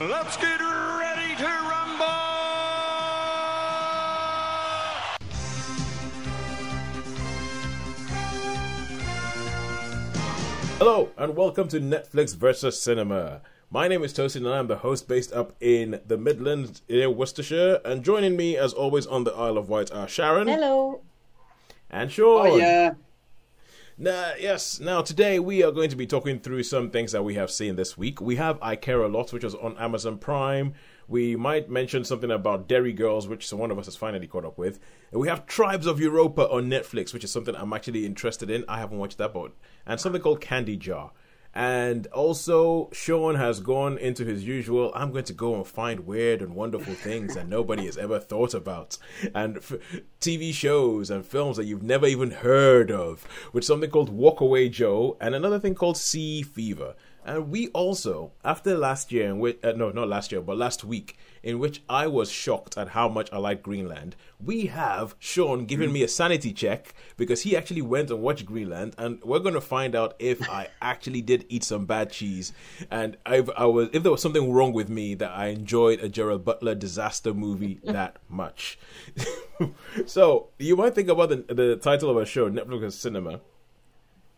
Let's get ready to rumble! Hello, and welcome to Netflix versus Cinema. My name is Tosin, and I'm the host based up in the Midlands, in Worcestershire. And joining me, as always, on the Isle of Wight are Sharon Hello. and Sean. Oh yeah. Nah, yes. Now today we are going to be talking through some things that we have seen this week. We have I Care a Lot, which was on Amazon Prime. We might mention something about Derry Girls, which one of us has finally caught up with. And we have Tribes of Europa on Netflix, which is something I'm actually interested in. I haven't watched that, but and something called Candy Jar. And also, Sean has gone into his usual. I'm going to go and find weird and wonderful things that nobody has ever thought about, and f- TV shows and films that you've never even heard of, with something called Walk Away Joe and another thing called Sea Fever. And we also, after last year, in which, uh, no, not last year, but last week, in which I was shocked at how much I like Greenland, we have Sean giving me a sanity check because he actually went and watched Greenland, and we're going to find out if I actually did eat some bad cheese, and if I was, if there was something wrong with me that I enjoyed a Gerard Butler disaster movie that much. so you might think about the the title of a show, Netflix and Cinema.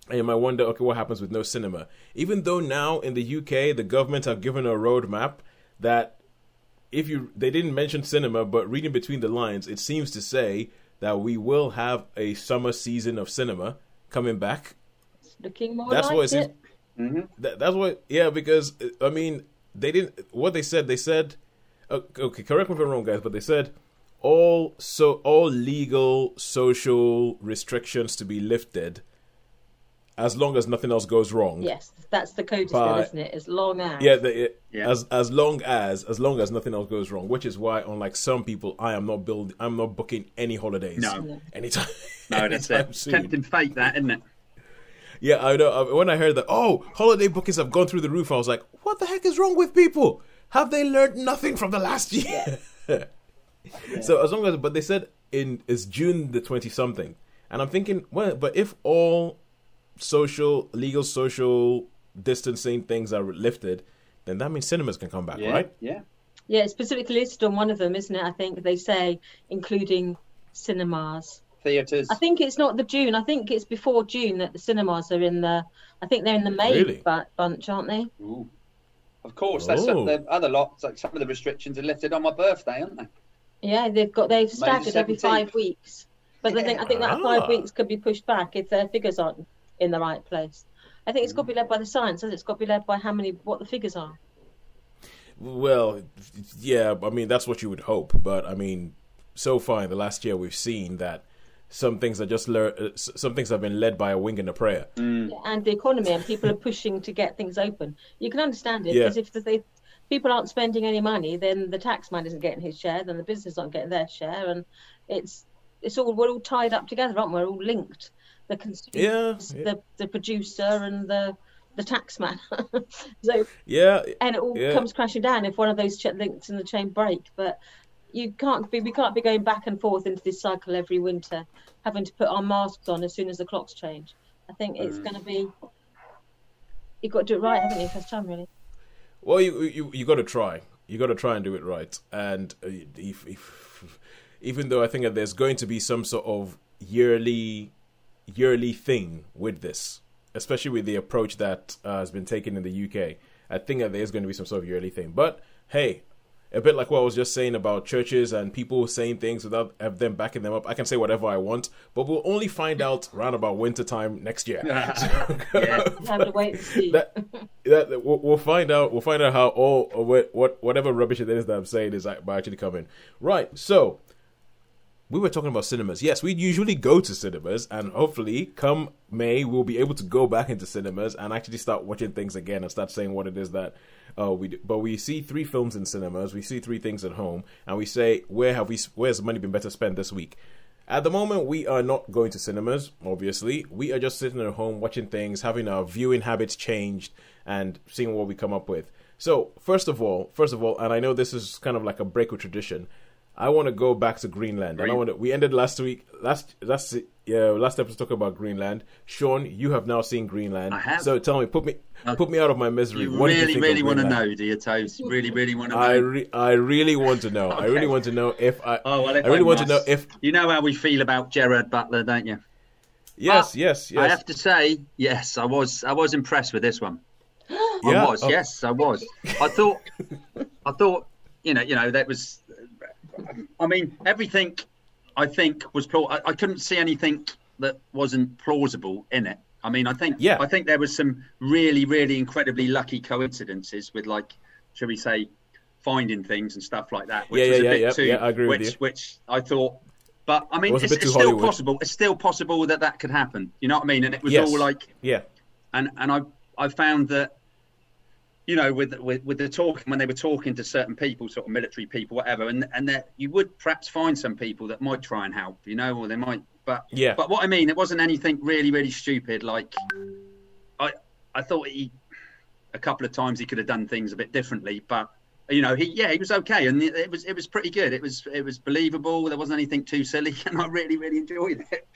And you might wonder, okay, what happens with no cinema? Even though now in the UK the government have given a roadmap that if you they didn't mention cinema, but reading between the lines, it seems to say that we will have a summer season of cinema coming back. Looking more That's like what it seems. it. That, that's what, yeah, because I mean, they didn't. What they said, they said, uh, okay, correct me if I'm wrong, guys, but they said all so all legal social restrictions to be lifted as long as nothing else goes wrong. Yes, that's the code But- still, isn't it? As long as. Yeah, the, it, Yeah. as as long as as long as nothing else goes wrong, which is why, unlike some people, I am not build I'm not booking any holidays. No. anytime. No, that's anytime it. soon. Tempting fate, that isn't it? Yeah, I know. When I heard that, oh, holiday bookings have gone through the roof, I was like, what the heck is wrong with people? Have they learned nothing from the last year? so as long as, but they said in it's June the twenty something, and I'm thinking, well, but if all social, legal, social distancing things are lifted, then that means cinemas can come back, Yeah. right? Yeah. Yeah, it's specifically listed on one of them, isn't it? I think they say including cinemas. Theatres. I think it's not the June. I think it's before June that the cinemas are in the. I think they're in the May Really? bunch, aren't they? Ooh. Of course, that's Oh. the other lots. Like some of the restrictions are lifted on my birthday, aren't they? Yeah, they've got they've staggered every five weeks. But I think I think that Ah. five weeks could be pushed back if their figures aren't in the right place. I think it's got to be led by the science, hasn't it? It's got to be led by how many what the figures are. Well, yeah, I mean that's what you would hope, but I mean, so far in the last year we've seen that some things are just lear- uh, some things have been led by a wing and a prayer. and the economy and people are pushing to get things open. You can understand it Yeah. because if they, people aren't spending any money, then the tax man isn't getting his share, then the business aren't getting their share, and it's it's all we're all tied up together, aren't we? We're all linked. The consumer, Yeah, yeah. the the producer, and the the tax man. so Yeah, and it all Yeah. comes crashing down if one of those ch- links in the chain break. But you can't be we can't be going back and forth into this cycle every winter, having to put our masks on as soon as the clocks change. I think it's Mm. going to be you've got to do it right, haven't you? First time, really. Well, you you you got to try. You got to try and do it right. And uh, if, if, even though I think that there's going to be some sort of yearly yearly thing with this, especially with the approach that uh, has been taken in the UK, I think that there's going to be some sort of yearly thing. But hey. A bit like what I was just saying about churches and people saying things without have them backing them up. I can say whatever I want, but we'll only find out around about winter time next year. yeah. Have to wait and see. that, that, that- we'll, we'll find out. We'll find out how all what, what whatever rubbish it is that I'm saying is like, by actually coming. Right. So we were talking about cinemas. Yes, we usually go to cinemas, and hopefully, come May, we'll be able to go back into cinemas and actually start watching things again and start saying what it is that uh, we do. But we see three films in cinemas, we see three things at home, and we say, where have we? Where's the money been better spent this week? At the moment, we are not going to cinemas. Obviously, we are just sitting at home watching things, having our viewing habits changed, and seeing what we come up with. So, first of all, first of all, and I know this is kind of like a break with tradition. I want to go back to Greenland, and I Green- want to. We ended last week. Last last yeah last episode talking about Greenland. Sean, you have now seen Greenland. I have. So tell me, put me Uh, put me out of my misery. You what did you really, really want to know, do you, Toes? Really, really want to know. I re- I really want to know. I really want to know if I. oh, well, I really want to know if. You know how we feel about Gerard Butler, don't you? Yes, Ah, yes, yes. I have to say, yes, I was. I was impressed with this one. Yeah? I was. Oh. Yes, I was. I thought. I thought. You know. You know. That was. I mean, everything. I think was. Plau- I, I couldn't see anything that wasn't plausible in it. I mean, I think. Yeah. I think there was some really, really incredibly lucky coincidences with, like, shall we say, finding things and stuff like that. Which Yeah, was yeah, a bit yeah, too. yeah, I agree with you. Which I thought. But I mean, a it's, it's still Hollywood. possible. It's still possible that that could happen. You know what I mean? And it was Yes. all like Yeah. and and I I found that you know with with with the talking when they were talking to certain people, sort of military people, whatever, and and that you would perhaps find some people that might try and help, you know, or they might. But Yeah. But what I mean, it wasn't anything really really stupid. Like I I thought he a couple of times he could have done things a bit differently, but. You know, he yeah, he was okay, and it, was it was pretty good. It was it was believable. There wasn't anything too silly, and I really really enjoyed it,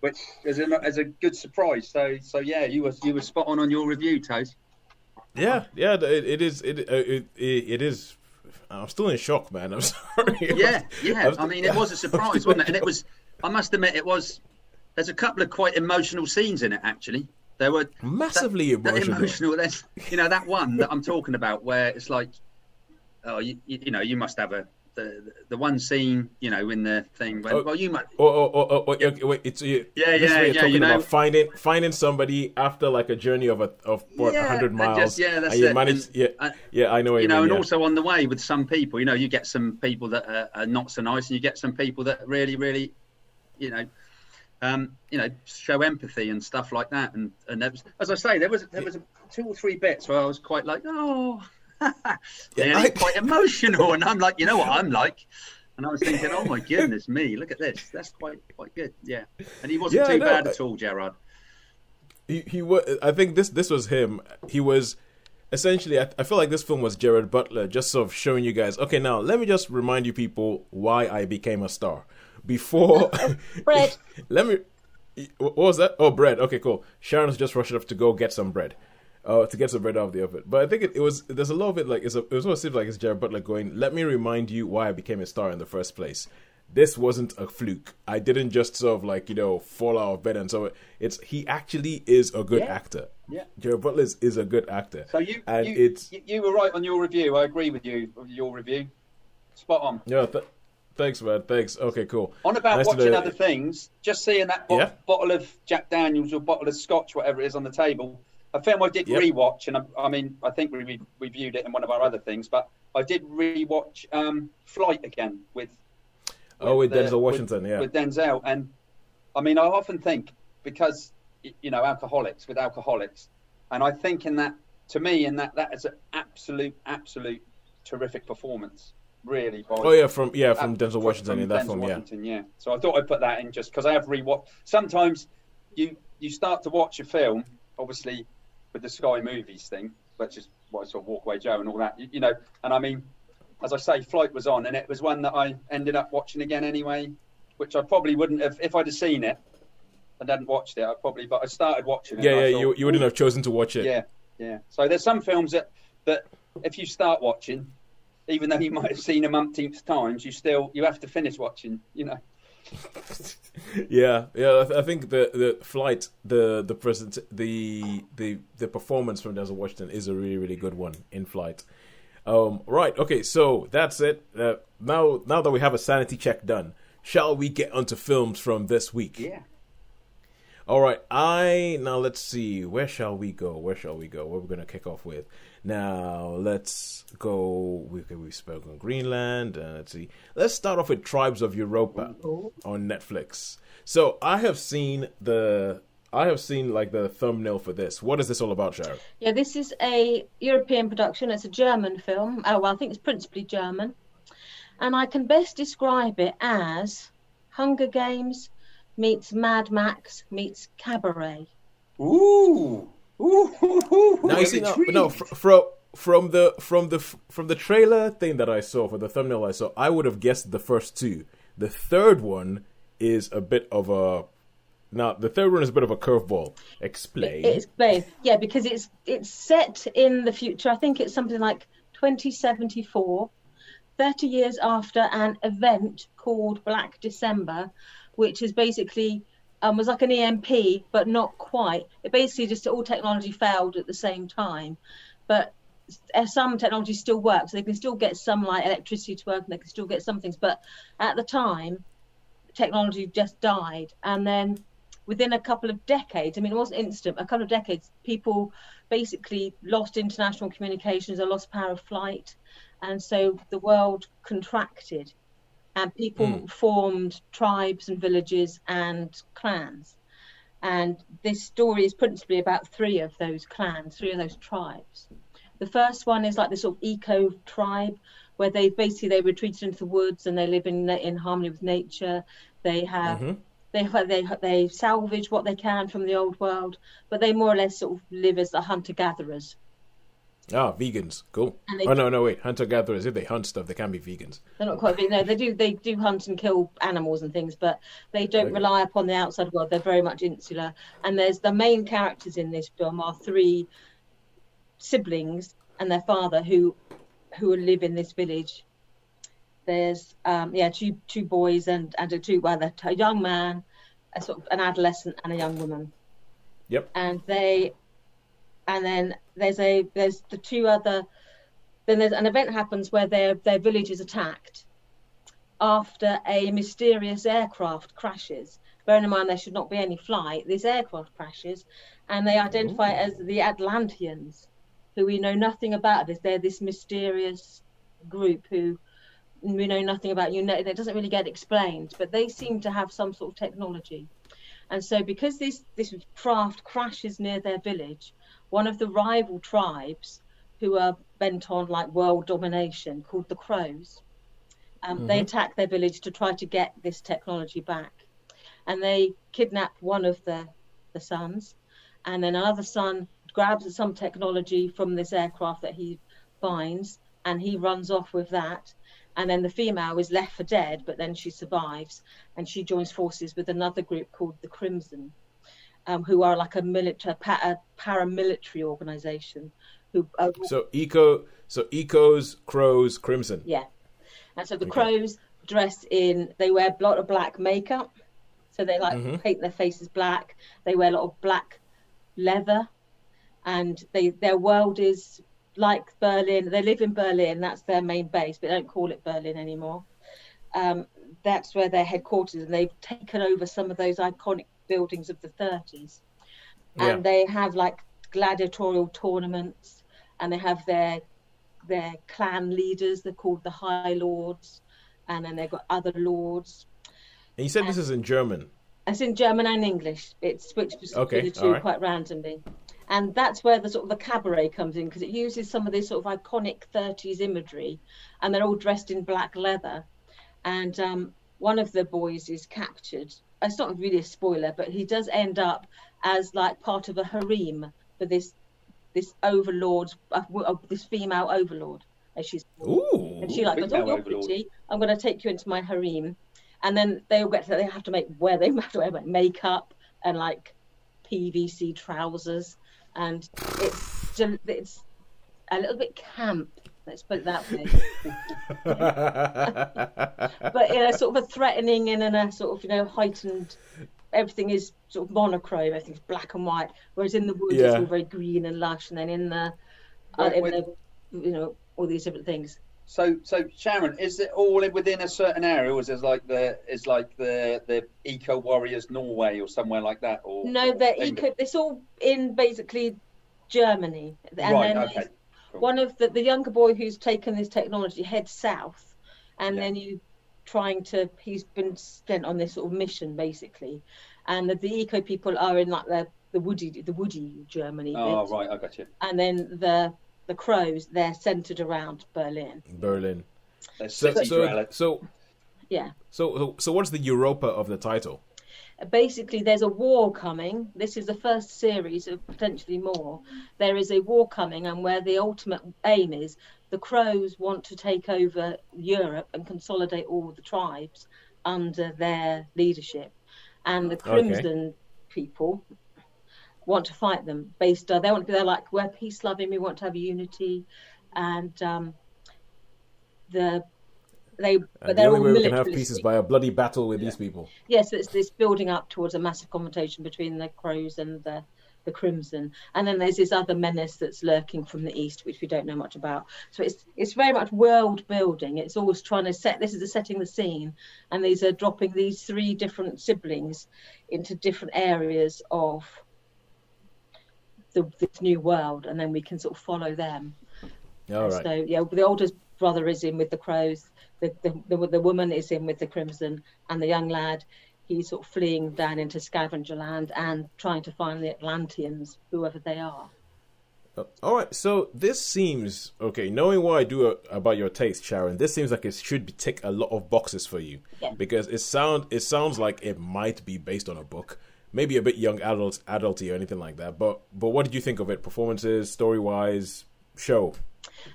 which is a as a good surprise. So so yeah, you were you were spot on on your review, Toes. Yeah, yeah, it, it is. It, uh, it it it is. I'm still in shock, man. I'm sorry. Yeah, yeah. I mean, it was a surprise, wasn't it? And it was. I must admit, it was. There's a couple of quite emotional scenes in it, actually. There were massively that emotional. emotional. There's, you know, that one that I'm talking about, where it's like, oh, you, you know, you must have a the the one scene, you know, in the thing. When, Oh. well, you might. Oh, oh, oh, oh, oh, okay, wait, it's you, Yeah, yeah, yeah, talking you know- about finding finding somebody after like a journey of a of what Yeah, hundred miles. just- yeah, that's it. manage, And- yeah, and- yeah, I know you, know, mean. and yeah. also on the way with some people, you know, you get some people that are, are not so nice, and you get some people that really, really, you know, um, you know, show empathy and stuff like that. And and was, as I say, there was there was two or three bits where I was quite like, oh, Yeah, really I- quite emotional, and I'm like, you know what I'm like. And I was thinking, oh my goodness me, look at this. That's quite quite good, yeah. And he wasn't Yeah, too know. bad at all, Gerard. he he was. I think this this was him. He was essentially. I, I feel like this film was Gerard Butler, just sort of showing you guys. Okay, now let me just remind you people why I became a star. Before oh, Bread. let me. What was that? Oh, bread. Okay, cool. Sharon's just rushing off to go get some bread. Uh, to get some bread out of the oven. But I think it, it was there's a lot of it like it's a, it was almost seems like it's Gerard Butler going, Let me remind you why I became a star in the first place. This wasn't a fluke. I didn't just sort of like, you know, fall out of bed and so it's he actually is a good Yeah. actor. Yeah. Gerard Butler is, is a good actor. So you and you, it's you you were right on your review. I agree with you with your review. Spot on. yeah, th- thanks man, thanks. Okay, cool. On about Nice watching other things, just seeing that bo- Yeah. bottle of Jack Daniels or bottle of Scotch, whatever it is, on the table. A film I did Yep. rewatch, and I, I mean, I think we re- reviewed it in one of our other things, but I did rewatch um, Flight again with. Oh, with the- Denzel Washington, yeah. With Denzel, and I mean, I often think because you know alcoholics with alcoholics, and I think in that to me in that that is an absolute absolute terrific performance, really. By, Oh yeah, from yeah, from uh, Denzel Washington in that Denzel film, yeah. Washington, yeah. So I thought I'd put that in just because I have rewatched. Sometimes you you start to watch a film, obviously with the Sky Movies thing, which is what I saw Walkaway Joe and all that, you, you know. And I mean, as I say, Flight was on, and it was one that I ended up watching again anyway, which I probably wouldn't have if I'd have seen it and hadn't watched it. I probably, but I started watching it. Yeah, yeah, thought, you you wouldn't have chosen to watch it. Yeah, yeah. So there's some films that that if you start watching, even though you might have seen them umpteenth times, you still you have to finish watching. You know. yeah, yeah. I, th- I think the the flight, the the present, the the the performance from Denzel Washington is a really really good one in flight. Um, right. Okay. So that's it. Uh, now now that we have a sanity check done, shall we get onto films from this week? Yeah. All right. I now let's see. Where shall we go? Where shall we go? What we're gonna kick off with? Now let's go. We okay, we've spoken Greenland. Uh, let's see. Let's start off with Tribes of Europa on Netflix. So I have seen the. I have seen like the thumbnail for this. What is this all about, Sharon? Yeah, this is a European production. It's a German film. Oh, well, I think it's principally German. And I can best describe it as Hunger Games meets Mad Max meets Cabaret. Ooh. Ooh. Now you see, no, no, fro, fro, from the from the from the trailer thing that I saw for the thumbnail I saw, I would have guessed the first two. The third one is a bit of a now the third one is a bit of a curveball. Explain. It's explained, yeah, because it's it's set in the future. I think it's something like 2074, 30 years after an event called Black December, which is basically um, was like an EMP, but not quite. It basically just all technology failed at the same time, but some technology still works. So they can still get some like electricity to work, and they can still get some things. But at the time, technology just died, and then within a couple of decades, I mean, it wasn't instant. A couple of decades, people basically lost international communications, or lost power of flight, and so the world contracted and people Mm. formed tribes and villages and clans. And this story is principally about three of those clans, three of those tribes. The first one is like this sort of eco tribe where they basically they retreated into the woods and they live in in harmony with nature. They have Mhm. they they they salvage what they can from the old world, but they more or less sort of live as the hunter gatherers. Ah, vegans. Cool. Oh no, no, wait. Hunter gatherers. If they hunt stuff, they can be vegans. They're not quite. No, they do. They do hunt and kill animals and things, but they don't Okay. rely upon the outside world. They're very much insular. And there's the main characters in this film are three siblings and their father who who live in this village. There's um, yeah two two boys and and a two well a young man, a sort of an adolescent and a young woman Yep. and they and then there's a there's the two other then there's an event happens where their their village is attacked after a mysterious aircraft crashes. Bearing in mind there should not be any flight this aircraft crashes and they identify it as the atlanteans who we know nothing about. This they're this mysterious group who we know nothing about? You know it doesn't really get explained but they seem to have some sort of technology. And so, because this, this craft crashes near their village, one of the rival tribes who are bent on like world domination, called the Crows, um, they attack their village to try to get this technology back. And they kidnap one of the, the sons, and then another son grabs some technology from this aircraft that he finds, and he runs off with that. And then the female is left for dead, but then she survives and she joins forces with another group called the Crimson, um, who are like a military, a paramilitary organization. Who, are, So eco. So ecos, crows, crimson. yeah, and so the Okay. crows dress in. They wear a lot of black makeup, so they like Mhm. paint their faces black. They wear a lot of black leather, and they their world is like Berlin. They live in Berlin. That's their main base, but they don't call it Berlin anymore. Um, that's where their headquarters, and they've taken over some of those iconic buildings of the 30s. Yeah. And they have like gladiatorial tournaments, and they have their their clan leaders. They're called the High Lords, and then they've got other lords. And you said this is in German. It's in German and English. It's switched between Okay, the two right. quite randomly. And that's where the sort of the cabaret comes in because it uses some of this sort of iconic 30s imagery and they're all dressed in black leather. And um, one of the boys is captured. It's not really a spoiler, but he does end up as like part of a harem for this this overlord, uh, uh, this female overlord, as she's called. Ooh. And she like goes, Female "Oh, you're pretty. I'm going to take you into my harem." And then they all get to, they have to make wear they have to wear like, makeup and like PVC trousers, and it's ju- it's a little bit camp. Let's put it that way. but in a sort of a threatening and in a sort of you know heightened. Everything is sort of monochrome. Everything's black and white. Whereas in the woods, Yeah. it's all very green and lush. And then in the, uh, in wait. the you know all these different things. So, so Sharon, is it all within a certain area, or is it like the is like the the Eco Warriors Norway or somewhere like that? Or No, or they're England? eco. It's all in basically Germany, and Right, then okay, there's cool. One of the the younger boy who's taken this technology heads south, and Yeah. then you trying to. He's been sent on this sort of mission basically, and the, the eco people are in like the the woody the woody Germany Oh, bit, right, I got you. and then the the crows they're centered around Berlin. Berlin. So, so, so, Yeah. so, so, so, what's the Europa of the title? Basically there's a war coming. This is the first series of potentially more. There is a war coming, and where the ultimate aim is the Crows want to take over Europe and consolidate all the tribes under their leadership, and the Crimson people want to fight them based on they want to, they're like we're peace loving we want to have unity and um the they And but the they're only all way we can have peace is by a bloody battle with these people. yes it's this building up towards a massive confrontation between the crows and the the crimson. And then there's this other menace that's lurking from the east which we don't know much about. So it's it's very much world building. It's always trying to set this is the setting the scene. And these are dropping these three different siblings into different areas of the, this new world. And then we can sort of follow them. All right. so yeah, the oldest brother is in with the crows. The, the the the woman is in with the crimson, and the young lad, he's sort of fleeing down into scavenger land and trying to find the Atlanteans, whoever they are. Uh, All right, so this seems okay. Knowing what I do uh, about your taste, Sharon, this seems like it should be tick a lot of boxes for you Yeah. because it sound it sounds like it might be based on a book, maybe a bit young adult adulty or anything like that. But but what did you think of it? Performances, story wise, show.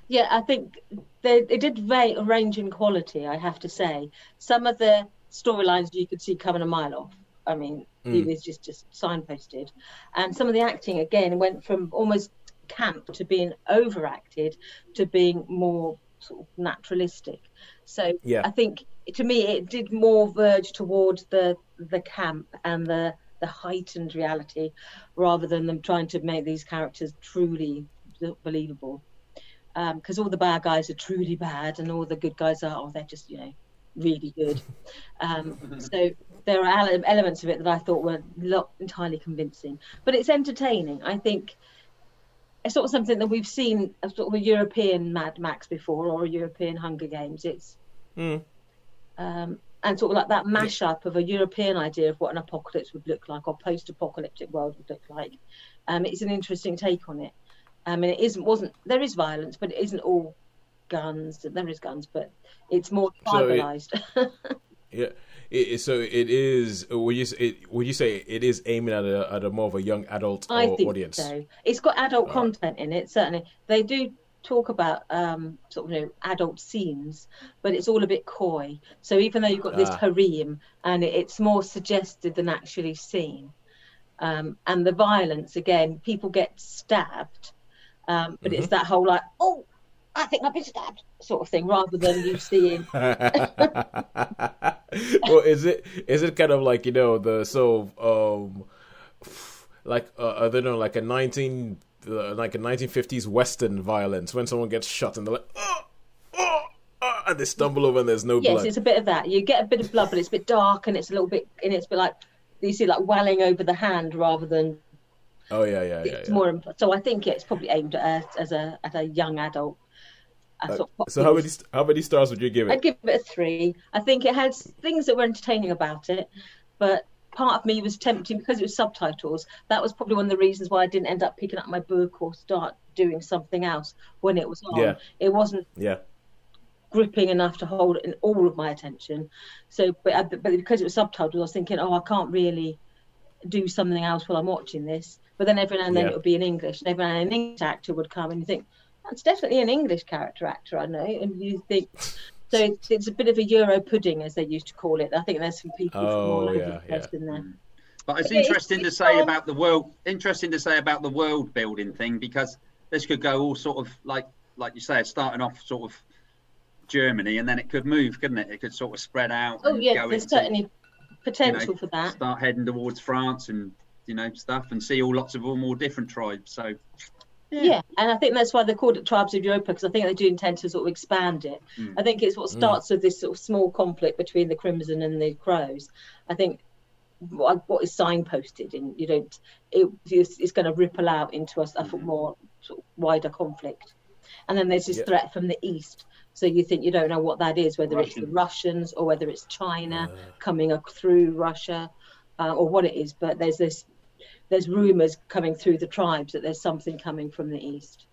Yeah, I think they, did va- range in quality. I have to say, some of the storylines you could see coming a mile off. I mean, hmm. it was just just signposted, and some of the acting again went from almost camp to being overacted to being more sort of naturalistic. So Yeah. I think to me it did more verge towards the the camp and the the heightened reality rather than them trying to make these characters truly believable because all the bad guys are truly bad and all the good guys are oh they're just you know really good um, so there are elements of it that i thought were not entirely convincing but it's entertaining i think it's sort of something that we've seen a sort of a european mad max before or a european hunger games it's Mm. um, and sort of like that mashup of a European idea of what an apocalypse would look like or post-apocalyptic world would look like. Um, it's an interesting take on it. I mean, it isn't wasn't there is violence, but it isn't all guns. There is guns, but it's more So it- Yeah. It, so it is. Would you it, would you say it is aiming at a at a more of a young adult I think audience? so. It's got adult content in it. Certainly, they do talk about um, sort of you know adult scenes, but it's all a bit coy. So even though you've got this Ah. harem, and it, it's more suggested than actually seen, um, and the violence again, people get stabbed, um, but Mm-hmm. it's that whole like oh. I think I've been stabbed, sort of thing, rather than you seeing. well, is it is it kind of like you know the so um like uh, I don't know like a nineteen uh, like a nineteen fifties Western violence when someone gets shot and they're like oh oh, oh and they stumble over and there's no Yes, blood. Yes, it's a bit of that. You get a bit of blood, but it's a bit dark and it's a little bit, and it's a bit like you see like welling over the hand rather than Oh yeah yeah yeah. it's yeah. more. So I think it's probably aimed at a, as a at a young adult. A sort of Uh, So how many how many stars would you give it? I'd give it a three. I think it has things that were entertaining about it, but part of me was tempting because it was subtitles. That was probably one of the reasons why I didn't end up picking up my book or start doing something else when it was on. Yeah. It wasn't Yeah. gripping enough to hold in all of my attention. So, but, I- but because it was subtitles, I was thinking, oh, I can't really do something else while I'm watching this. But then every now and then Yeah. it would be in English, and every now and then an English actor would come, and you think, that's definitely an English character actor I know, and you think. So it's, it's a bit of a Euro pudding, as they used to call it. I think there's some people from all Oh, over yeah, the place yeah. in there. But it's Yeah, it's- interesting to say fun. about the world. Interesting to say about the world building thing because this could go all sort of like, like you say, starting off sort of Germany, and then it could move, couldn't it? It could sort of spread out. Oh yeah, there's into, certainly you know, potential for that. Start heading towards France and you know stuff, and see all lots of all more different tribes. So Yeah. and I think that's why they're called it Tribes of Europa because I think they do intend to sort of expand it. Mm. I think it's what starts with this sort of small conflict between the Crimson and the Crows. I think what, what is signposted, and you don't, it, it's, it's going to ripple out into a, a more sort of wider conflict. And then there's this Yeah. threat from the east. So you think you don't know what that is, whether it's the Russians. Russians or whether it's China coming up through Russia, uh, or what it is. But there's this, there's rumours coming through the tribes that there's something coming from the east.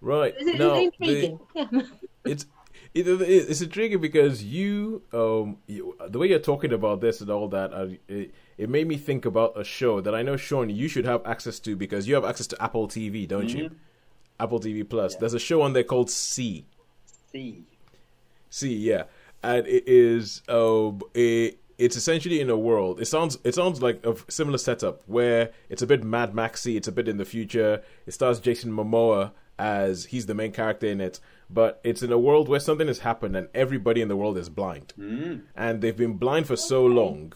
Right. Is it, now, is it the- Yeah. it's it, it- it's intriguing because you, um, you, the way you're talking about this and all that, uh, it, it made me think about a show that I know, Sean, you should have access to because you have access to Apple TV, don't you? Apple TV Plus. There's a show on there called C. See. C, yeah, and it is um, it, it's essentially in a world. It sounds it sounds like a similar setup where it's a bit Mad Maxy. It's a bit in the future. It stars Jason Momoa as he's the main character in it, but it's in a world where something has happened and everybody in the world is blind, mm. and they've been blind for so long.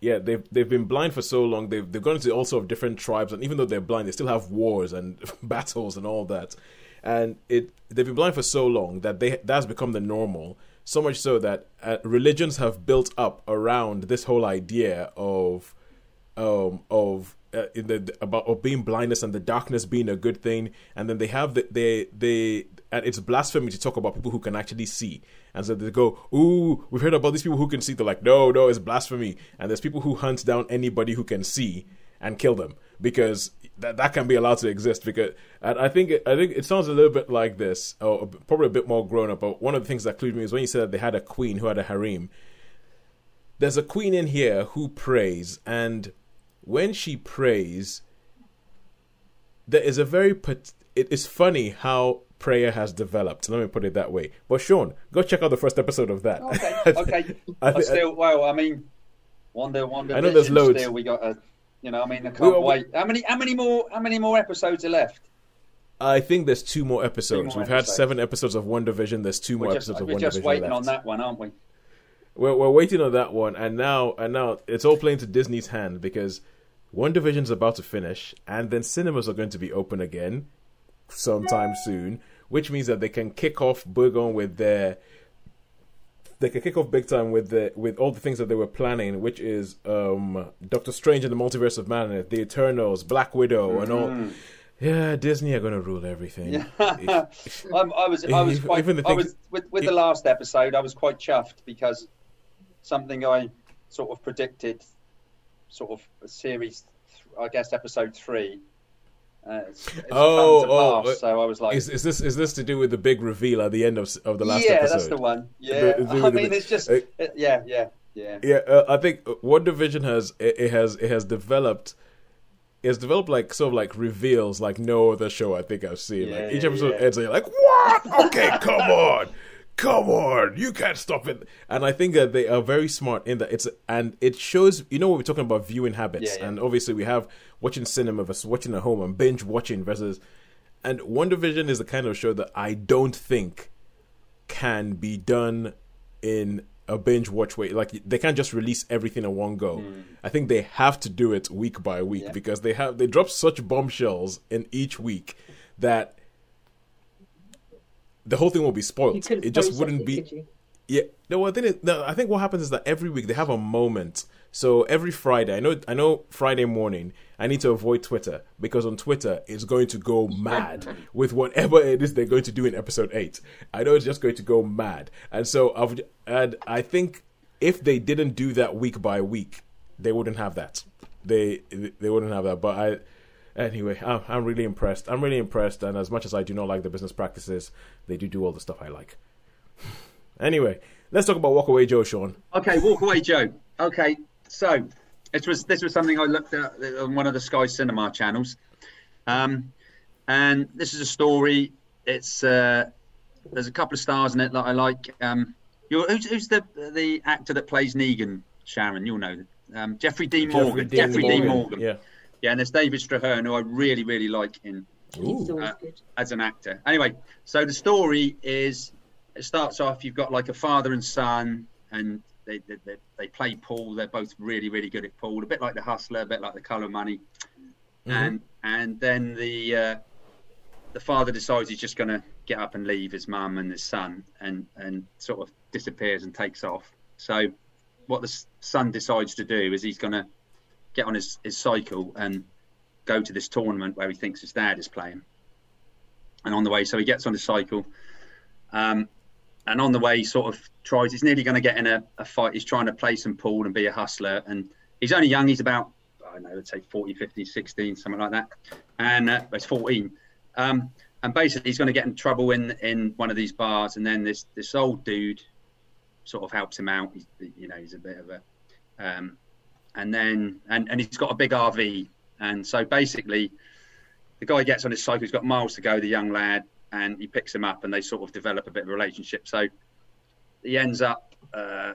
Yeah, they've they've been blind for so long. They've they've gone into all sorts of different tribes, and even though they're blind, they still have wars and battles and all that. And it they've been blind for so long that they that's become the normal. So much so that uh, religions have built up around this whole idea of um of uh, in the about of being blindness and the darkness being a good thing. And then they have the, they they and it's blasphemy to talk about people who can actually see. And so they go ooh we've heard about these people who can see. They're like no no it's blasphemy. And there's people who hunt down anybody who can see and kill them. Because that that can be allowed to exist because and I think I think it sounds a little bit like this or probably a bit more grown up but one of the things that clued me is when you said that they had a queen who had a harem there's a queen in here who prays and when she prays there is a very pat- it is funny how prayer has developed let me put it that way but sean go check out the first episode of that Okay. Okay. I I still. Well, I mean, one day, one day. I know there's loads. Still, we got a. You know, I mean, I can't We- we- wait. How many? How many more? How many more episodes are left? i think there's two more episodes more we've had seven episodes of WandaVision there's two more just, episodes of we're just waiting left. on that one, aren't we? We're, we're waiting on that one, and now and now it's all playing to Disney's hand because WandaVision's about to finish, and then cinemas are going to be open again sometime soon, which means that they can kick off big on with their. They can kick off big time with the with all the things that they were planning, which is um, Doctor Strange and the Multiverse of Madness, The Eternals, Black Widow, and all. Yeah, Disney are going to rule everything. If- I was, I was quite, even the I was with, with the last episode. I was quite chuffed because something I sort of predicted, sort of a series, I guess episode three. Uh, it's, it's Oh, oh, pass, so I was like, is, is this is this to do with the big reveal at the end of of the last yeah, episode? Yeah, that's the one. Yeah, The- I mean, it's just, uh, it- yeah, yeah, yeah. Yeah, uh, I think WandaVision has it, it has it has developed. It has developed like sort of like reveals like no other show I think I've seen. Yeah, like each episode yeah. ends like, what? Okay, come on, come on, you can't stop it. And I think that they are very smart in that it's and it shows. You know what we're talking about viewing habits, Yeah, yeah. and obviously we have watching cinema versus watching at home and binge watching versus. And WandaVision is the kind of show that I don't think can be done in a binge watch way. Like they can't just release everything in one go. Hmm. I think they have to do it week by week. Yeah. because they have they drop such bombshells in each week that the whole thing will be spoiled. It just wouldn't it, be. Yeah, no. Well, then it, no, I think what happens is that every week they have a moment. So every Friday, I know, I know, Friday morning, I need to avoid Twitter because on Twitter it's going to go mad with whatever it is they're going to do in episode eight. I know it's just going to go mad, and so I've, and I think if they didn't do that week by week, they wouldn't have that. They they wouldn't have that. But I. Anyway, I'm, I'm really impressed. I'm really impressed, and as much as I do not like the business practices, they do do all the stuff I like. Anyway, let's talk about Walkaway Joe, Sean. Okay, walk away, Joe. Okay, so this was this was something I looked at on one of the Sky Cinema channels, um, and this is a story. It's uh, there's a couple of stars in it that I like. Um, who's, who's the the actor that plays Negan? Sharon, you'll know. Um, Jeffrey Dean Morgan. Jeffrey Dean Morgan. Yeah. Yeah, and there's David Strathairn, who I really really like in He's Ooh. always Uh, as an actor. Anyway, so the story is it starts off. You've got like a father and son, and they they, they, they play pool. They're both really really good at pool. A bit like the Hustler, a bit like the Color Money, and and then the uh, the father decides he's just going to get up and leave his mum and his son, and and sort of disappears and takes off. So what the son decides to do is he's going to get on his, his cycle and go to this tournament where he thinks his dad is playing. And on the way, so he gets on his cycle. Um, and on the way, he sort of tries, he's nearly going to get in a, a fight. He's trying to play some pool and be a hustler. And he's only young. He's about, I don't know, let's say 40, 50, 16, something like that. And uh, he's 14. Um, and basically he's going to get in trouble in in one of these bars, and then this this old dude sort of helps him out. He's, you know, he's a bit of a, um, and then and and he's got a big RV, and so basically, the guy gets on his cycle. He's got miles to go. The young lad, and he picks him up, and they sort of develop a bit of a relationship. So he ends up. Uh,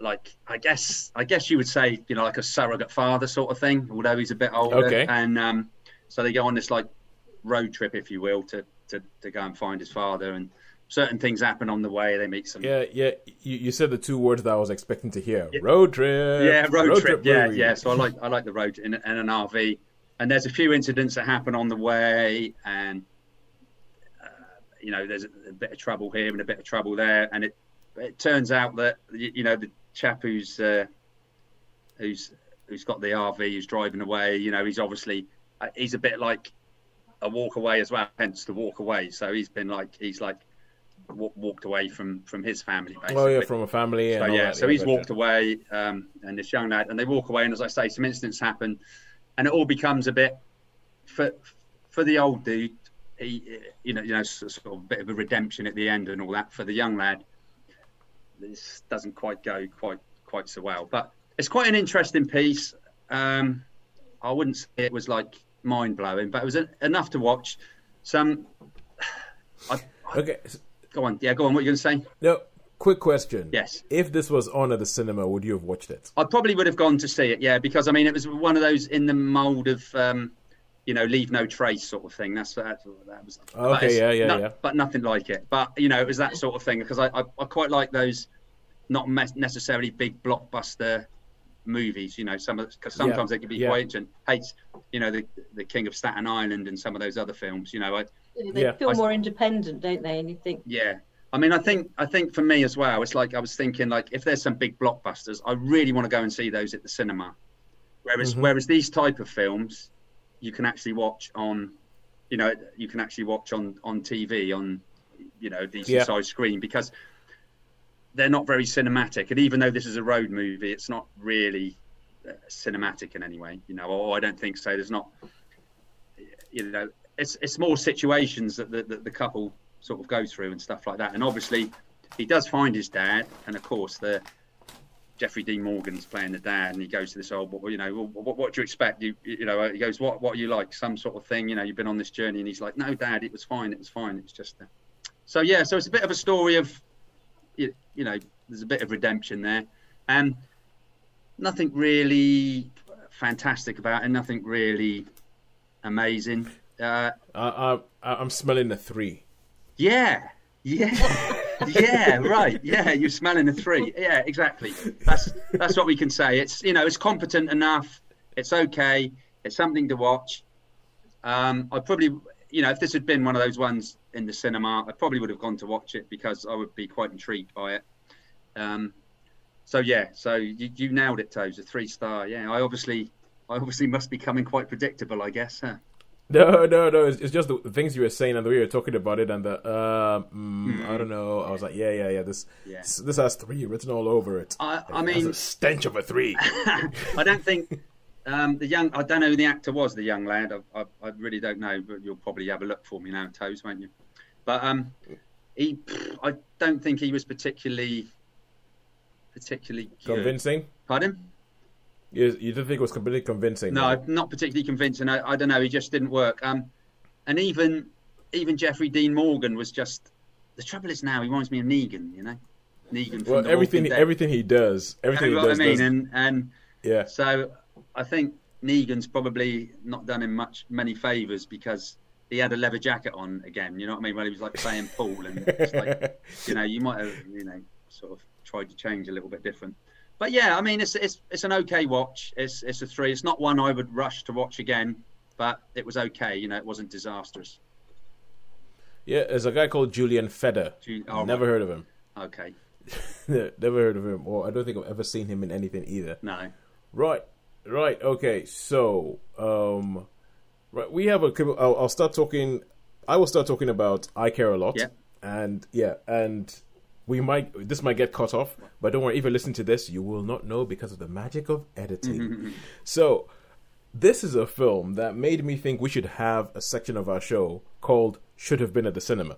like I guess I guess you would say you know like a surrogate father sort of thing, although he's a bit older. Okay. And um, so they go on this like road trip, if you will, to, to, to go and find his father. And certain things happen on the way. They meet some. Yeah, yeah. You, you said the two words that I was expecting to hear: road trip. Yeah, road, trip. yeah, yeah. So I like I like the road in, in an RV. And there's a few incidents that happen on the way, and uh, you know there's a, a bit of trouble here and a bit of trouble there, and it it turns out that you, you know the chap who's uh, who's who's got the RV, who's driving away. You know, he's obviously uh, he's a bit like a walk away as well, hence the walk away. So he's been like he's like w- walked away from from his family. Basically. Oh yeah, from a family. So yeah, so he's walked away, um, and this young lad, and they walk away, and as I say, some incidents happen, and it all becomes a bit for for the old dude. He, you know, you know, sort of a bit of a redemption at the end and all that. For the young lad, this doesn't quite go quite quite so well, but it's quite an interesting piece. Um, I wouldn't say it was like mind blowing, but it was en- enough to watch. Some, I, Okay. Go on, yeah, go on. What are you going to say? No. Quick question. Yes. If this was on at the cinema, would you have watched it? I probably would have gone to see it, yeah, because I mean, it was one of those in the mould of, um, you know, leave no trace sort of thing. That's that, that was. Okay, yeah, yeah, no- yeah. But nothing like it. But you know, it was that sort of thing because I, I, I quite like those, not necessarily big blockbuster movies. You know, some because sometimes they can be yeah. quite. And hates, you know, the the King of Staten Island and some of those other films. You know, I, They Yeah. feel I- more independent, don't they? And you think, yeah. I mean, I think I think for me as well, it's like I was thinking like if there's some big blockbusters, I really want to go and see those at the cinema. Whereas Mhm. whereas these type of films, you can actually watch on, you know, you can actually watch on on TV on, you know, decent Yeah. size screen because they're not very cinematic. And even though this is a road movie, it's not really uh, cinematic in any way. You know, or I don't think so. There's not, you know, it's it's more situations that the, that the couple sort of go through and stuff like that. And obviously, he does find his dad, and of course the Jeffrey Dean Morgan's playing the dad, and he goes to this old, you know, what, what do you expect? You, you know, he goes, what, what are you like? Some sort of thing, you know, you've been on this journey, and he's like, no, dad, it was fine, it was fine, it's just. A... So yeah, so it's a bit of a story of, you, you know, there's a bit of redemption there, and nothing really fantastic about it, nothing really amazing. Uh, I, I, I'm smelling a three. yeah, yeah, yeah, right. Yeah, you're smelling a three. Yeah, exactly. That's that's what we can say. It's you know it's competent enough. It's okay. It's something to watch. Um, I probably you know if this had been one of those ones in the cinema, I probably would have gone to watch it because I would be quite intrigued by it. Um, so yeah, so you, you nailed it, Toes. A three star. Yeah, I obviously I obviously must be coming quite predictable, I guess. Huh? No, no, no. It's, it's just the things you were saying and the way you were talking about it, and the uh, mm, I don't know. I was like, yeah, yeah, yeah. This, Yeah. this, this has three written all over it. I, I It mean, stench of a three. I don't think um, the young. I don't know who the actor was. The young lad. I, I, I really don't know. But you'll probably have a look for me now, Toes, won't you? But um, he. I don't think he was particularly particularly good. convincing. Pardon? You, you didn't think it was completely convincing? No, right? not particularly convincing. I, I don't know. He just didn't work. Um, and even even Jeffrey Dean Morgan was just. The trouble is now he reminds me of Negan. You know, Negan. From Well, The everything, everything he does, You know he what does, I mean? does- And and yeah, So I think Negan's probably not done him much many favours because he had a leather jacket on again. You know what I mean? When he was like playing pool, and it's like you know you might have you know sort of tried to change a little bit different. But yeah, I mean it's it's it's an okay watch. It's it's a three. It's not one I would rush to watch again, but it was okay. You know, it wasn't disastrous. yeah. There's a guy called Julian Feder. Oh, Never heard of him. Okay, Never heard of him, or I don't think I've ever seen him in anything either. no. Right, right, okay. So, um, right, we have a. I'll, I'll start talking. I will start talking about I care a lot. Yeah. And yeah, and we might. This might get cut off, but don't worry. If you listen to this, you will not know because of the magic of editing. so, this is a film that made me think we should have a section of our show called "Should Have Been at the Cinema."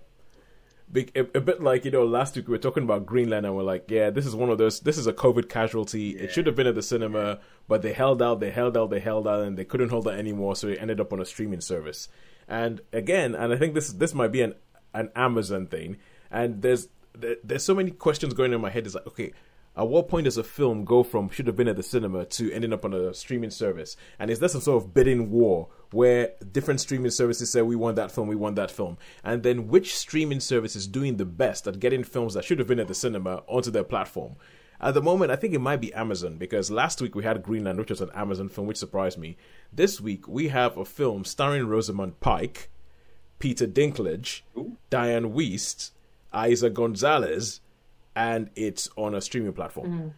Be- a, a bit like you know, last week we were talking about Greenland, and we're like, yeah, this is one of those. This is a COVID casualty. It should have been at the cinema, but they held out, they held out, they held out, and they couldn't hold out anymore, so it ended up on a streaming service. And again, and I think this this might be an an Amazon thing. And there's there, there's so many questions going in my head. Is like, okay, at what point does a film go from should have been at the cinema to ending up on a streaming service? And is there some sort of bidding war where different streaming services say we want that film, we want that film, and then which streaming service is doing the best at getting films that should have been at the cinema onto their platform? At the moment, I think it might be Amazon because last week we had Greenland, which was an Amazon film, which surprised me. This week we have a film starring Rosamund Pike, Peter Dinklage, Ooh. Dianne Wiest, Eiza Gonzalez, and it's on a streaming platform.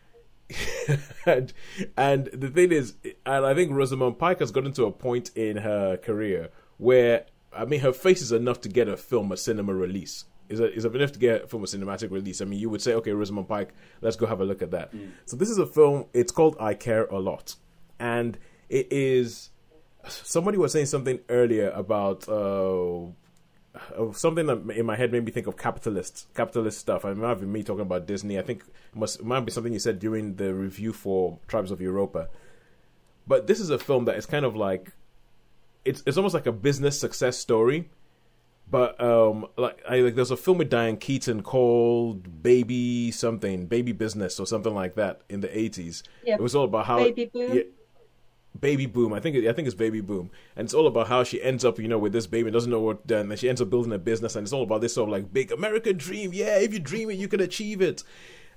and, and the thing is, and I think Rosamund Pike has gotten to a point in her career where, I mean, her face is enough to get a film a cinema release. Is, a, is enough to get a film a cinematic release. I mean, you would say, okay, Rosamund Pike, let's go have a look at that. So this is a film. It's called I Care a Lot, and it is. Somebody was saying something earlier about uh, something that in my head made me think of capitalist capitalist stuff. I might have been me talking about Disney. I think it must it might be something you said during the review for Tribes of Europa. But this is a film that is kind of like it's it's almost like a business success story. But um, like I like there's a film with Diane Keaton called Baby something, Baby Business or something like that in the eighties. Yeah. It was all about how Baby Boom. Baby Boom. I think I think it's Baby Boom, and it's all about how she ends up, you know, with this baby and doesn't know what. Then and she ends up building a business, and it's all about this sort of like big American dream. Yeah, if you dream it, you can achieve it.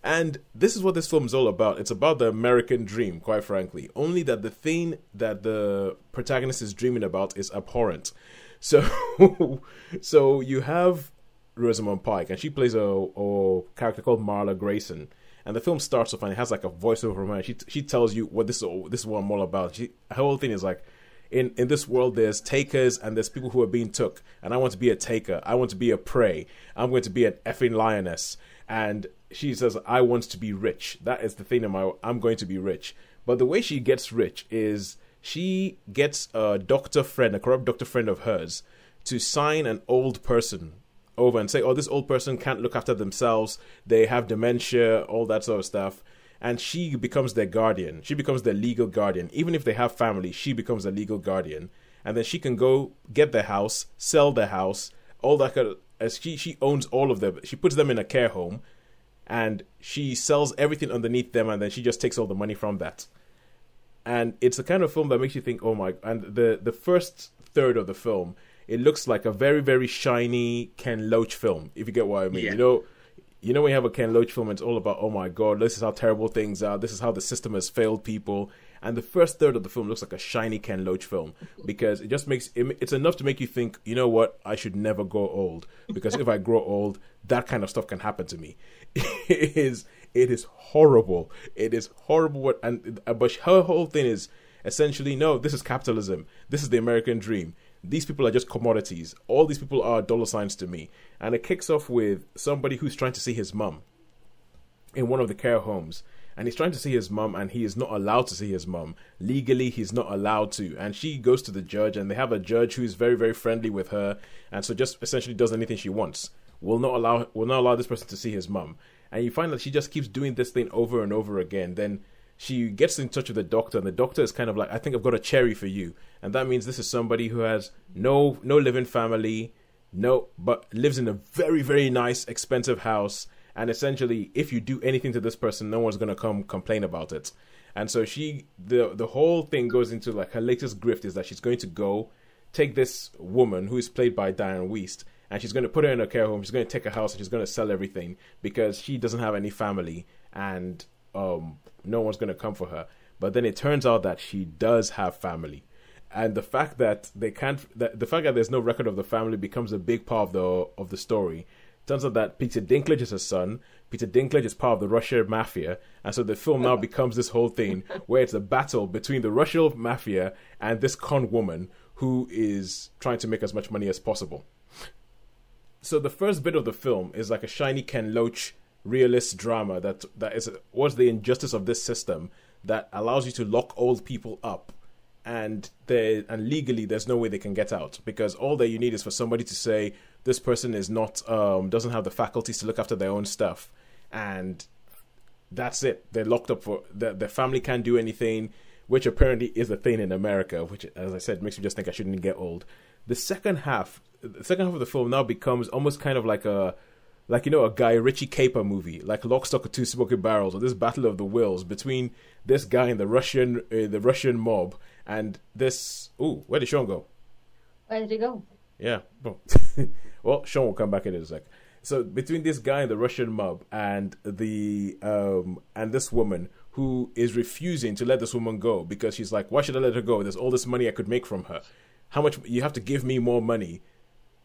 And this is what this film is all about. It's about the American dream, quite frankly. Only that the thing that the protagonist is dreaming about is abhorrent. So, so you have Rosamund Pike, and she plays a, a character called Marla Grayson. And the film starts off and it has like a voiceover. And she she tells you what this this is what I'm all about. She, her whole thing is like, in in this world, there's takers and there's people who are being took. And I want to be a taker. I want to be a prey. I'm going to be an effing lioness. And she says, I want to be rich. That is the thing. In my I'm going to be rich. But the way she gets rich is she gets a doctor friend, a corrupt doctor friend of hers, to sign an old person over and say, oh, this old person can't look after themselves. They have dementia, all that sort of stuff. And she becomes their guardian. She becomes their legal guardian. Even if they have family, she becomes a legal guardian. And then she can go get their house, sell their house, all that kind of, as she, she owns all of them. She puts them in a care home and she sells everything underneath them and then she just takes all the money from that. And it's the kind of film that makes you think, oh my, and the, the first third of the film it looks like a very very shiny Ken Loach film. If you get what I mean, Yeah. you know, you know when you have a Ken Loach film, it's all about oh my god, this is how terrible things are. This is how the system has failed people. And the first third of the film looks like a shiny Ken Loach film because it just makes it, it's enough to make you think, you know what, I should never grow old because if I grow old, that kind of stuff can happen to me. it is it is horrible. It is horrible. What and uh, but her whole thing is essentially no, this is capitalism. This is the American dream these people are just commodities. All these people are dollar signs to me. And it kicks off with somebody who's trying to see his mum in one of the care homes. And he's trying to see his mum, and he is not allowed to see his mum. Legally, he's not allowed to. And she goes to the judge, and they have a judge who's very, very friendly with her, and so just essentially does anything she wants. Will not allow will not allow this person to see his mum. And you find that she just keeps doing this thing over and over again. Then she gets in touch with the doctor, and the doctor is kind of like, "I think I've got a cherry for you," and that means this is somebody who has no no living family, no, but lives in a very very nice expensive house, and essentially, if you do anything to this person, no one's gonna come complain about it. And so she, the the whole thing goes into like her latest grift is that she's going to go take this woman who is played by Dianne Wiest, and she's going to put her in a care home. She's going to take a house and she's going to sell everything because she doesn't have any family and um, no one's going to come for her. But then it turns out that she does have family, and the fact that they can't, that the fact that there's no record of the family becomes a big part of the of the story. Turns out that Peter Dinklage is her son. Peter Dinklage is part of the Russian mafia, and so the film now becomes this whole thing where it's a battle between the Russian mafia and this con woman who is trying to make as much money as possible. So the first bit of the film is like a shiny Ken Loach realist drama that that is what's the injustice of this system that allows you to lock old people up and they and legally there's no way they can get out because all that you need is for somebody to say this person is not um, doesn't have the faculties to look after their own stuff, and that's it. They're locked up for the their family can't do anything, which apparently is a thing in America. Which, as I said, makes me just think I shouldn't get old. The second half, the second half of the film now becomes almost kind of like a like you know a Guy Ritchie caper movie, like Lock, Stock, and Two Smoking Barrels, or this battle of the wills between this guy and the Russian uh, the Russian mob, and this. Ooh, where did Sean go? Where did he go? Yeah, well, Sean will come back in a sec. So between this guy and the Russian mob, and the um and this woman who is refusing to let this woman go because she's like, why should I let her go? There's all this money I could make from her. How much you have to give me more money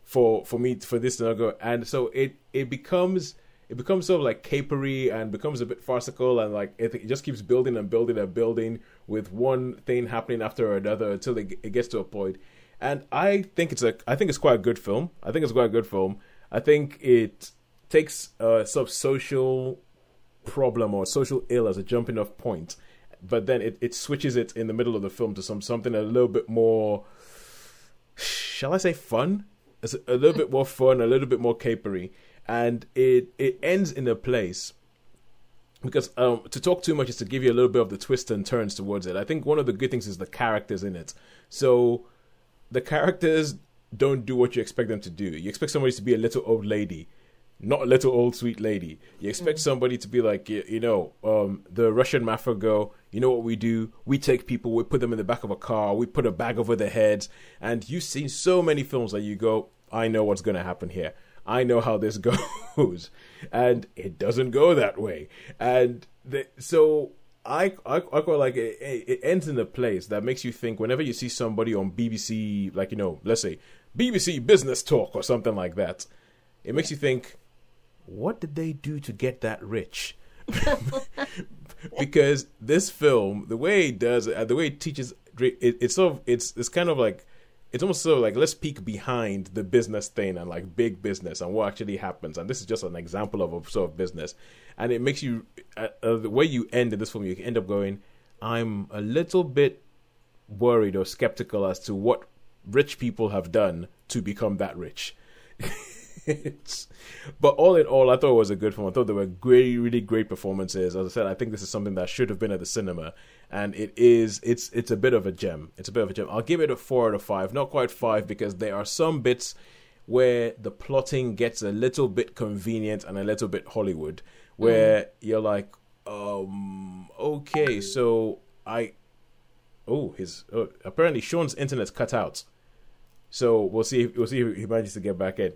for for me for this to not go. And so it it becomes it becomes sort of like capery and becomes a bit farcical and like it, it just keeps building and building and building with one thing happening after another until it, it gets to a point. And i think it's a i think it's quite a good film. I think it's quite a good film. I think it takes a sort of social problem or social ill as a jumping off point but then it, it switches it in the middle of the film to some something a little bit more shall i say fun it's a little bit more fun, a little bit more capery, and it it ends in a place because um, to talk too much is to give you a little bit of the twists and turns towards it. I think one of the good things is the characters in it. So the characters don't do what you expect them to do. You expect somebody to be a little old lady, not a little old sweet lady. You expect mm-hmm. somebody to be like you, you know um, the Russian mafia girl. You know what we do? We take people, we put them in the back of a car, we put a bag over their heads, and you've seen so many films that you go, I know what's going to happen here. I know how this goes, and it doesn't go that way. And the, so I, I, I quite like it, it ends in a place that makes you think whenever you see somebody on BBC, like you know, let's say BBC Business Talk or something like that, it makes you think, what did they do to get that rich? because this film, the way it does it, the way it teaches, it, it's sort of it's it's kind of like it's almost so like let's peek behind the business thing and like big business and what actually happens. And this is just an example of a sort of business, and it makes you uh, uh, the way you end in this film, you end up going, I'm a little bit worried or skeptical as to what rich people have done to become that rich. but all in all, I thought it was a good film. I thought there were great, really great performances. As I said, I think this is something that should have been at the cinema, and it is. It's it's a bit of a gem. It's a bit of a gem. I'll give it a four out of five. Not quite five because there are some bits where the plotting gets a little bit convenient and a little bit Hollywood, where mm. you're like, um, okay, so I. Oh, his oh, apparently Sean's internet's cut out. So we'll see. If, we'll see if he manages to get back in.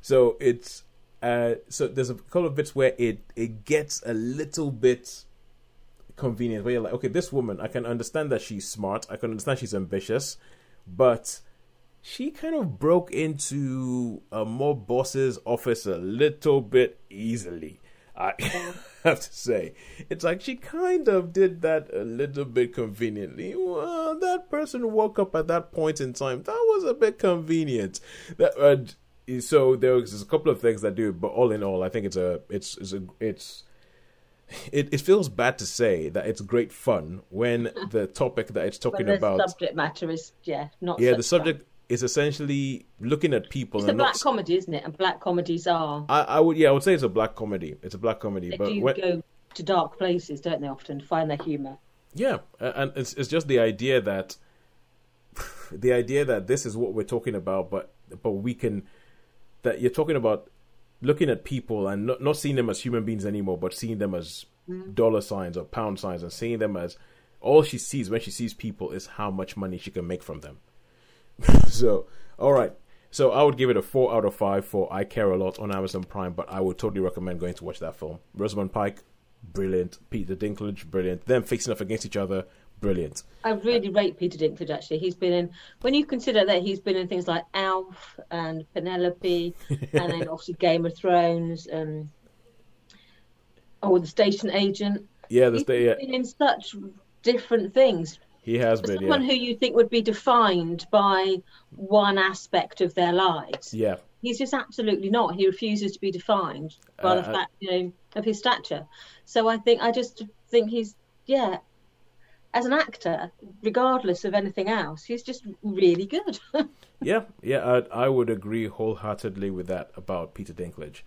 So it's uh, so there's a couple of bits where it it gets a little bit convenient where you're like, okay, this woman, I can understand that she's smart, I can understand she's ambitious, but she kind of broke into a mob boss's office a little bit easily. I have to say, it's like she kind of did that a little bit conveniently. Well, that person woke up at that point in time. That was a bit convenient. That uh, so there's a couple of things that do, but all in all, I think it's a it's it's a it's it, it feels bad to say that it's great fun when the topic that it's talking about the subject matter is yeah not yeah the subject fun. is essentially looking at people. It's a black not, comedy, isn't it? And black comedies are. I, I would yeah I would say it's a black comedy. It's a black comedy, they but do when, go to dark places, don't they? Often find their humor. Yeah, and it's it's just the idea that the idea that this is what we're talking about, but but we can that you're talking about looking at people and not, not seeing them as human beings anymore, but seeing them as mm. dollar signs or pound signs and seeing them as all she sees when she sees people is how much money she can make from them. so, all right. So I would give it a four out of five for I Care a Lot on Amazon Prime, but I would totally recommend going to watch that film. Rosamund Pike, brilliant. Peter Dinklage, brilliant. Them facing off against each other, brilliant. I really rate Peter Dinklage. Actually, he's been in when you consider that he's been in things like Elf and Penelope, and then obviously Game of Thrones and oh, the Station Agent. Yeah, the station. Yeah. Been in such different things. He has For been. Someone yeah. who you think would be defined by one aspect of their lives. Yeah. He's just absolutely not. He refuses to be defined by uh, the fact, you know, of his stature. So I think I just think he's yeah as an actor, regardless of anything else, he's just really good. yeah, yeah, I, I would agree wholeheartedly with that about Peter Dinklage.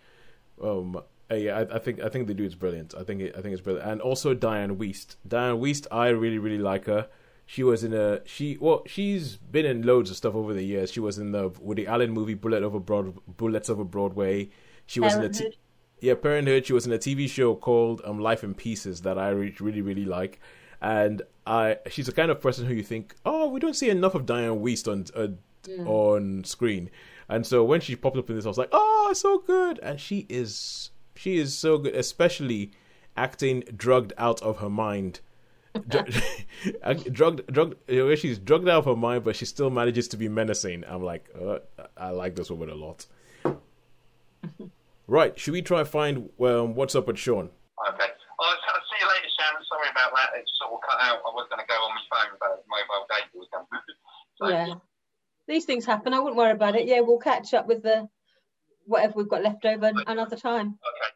Um, uh, yeah, I, I, think I think the dude's brilliant. I think it, I think it's brilliant, and also Dianne Wiest. Dianne Wiest, I really really like her. She was in a she well she's been in loads of stuff over the years. She was in the Woody Allen movie Bullet over Broad Bullets over Broadway. She was in a t- yeah Parenthood. She was in a TV show called um, Life in Pieces that I re- really really like, and I she's the kind of person who you think oh we don't see enough of Dianne Wiest on uh, on screen, and so when she popped up in this I was like oh so good, and she is she is so good, especially acting drugged out of her mind. Drugged, drugged. You know, she's drugged out of her mind, but she still manages to be menacing. I'm like, uh, I like this woman a lot. right? Should we try and find um, what's up with Sean? Okay. Well, I'll, I'll see you later, Shannon. Sorry about that. It sort of cut out. I was going to go on my phone, but mobile data was done. so, yeah, these things happen. I wouldn't worry about it. Yeah, we'll catch up with the whatever we've got left over another time. Okay.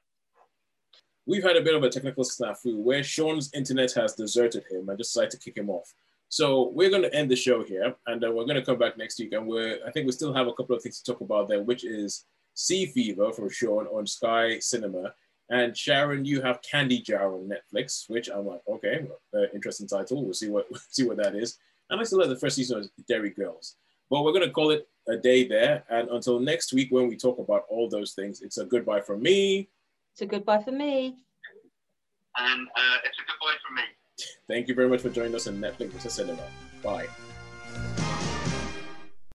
We've had a bit of a technical snafu where Sean's internet has deserted him and decided to kick him off. So we're going to end the show here, and uh, we're going to come back next week. And we're, I think we still have a couple of things to talk about there, which is Sea Fever from Sean on Sky Cinema, and Sharon, you have Candy Jar on Netflix, which I'm like, okay, uh, interesting title. We'll see what see what that is. And I still like the first season of Derry Girls, but we're going to call it a day there. And until next week, when we talk about all those things, it's a goodbye from me. It's a goodbye for me. And uh, it's a goodbye from me. Thank you very much for joining us on Netflix versus Cinema. Bye.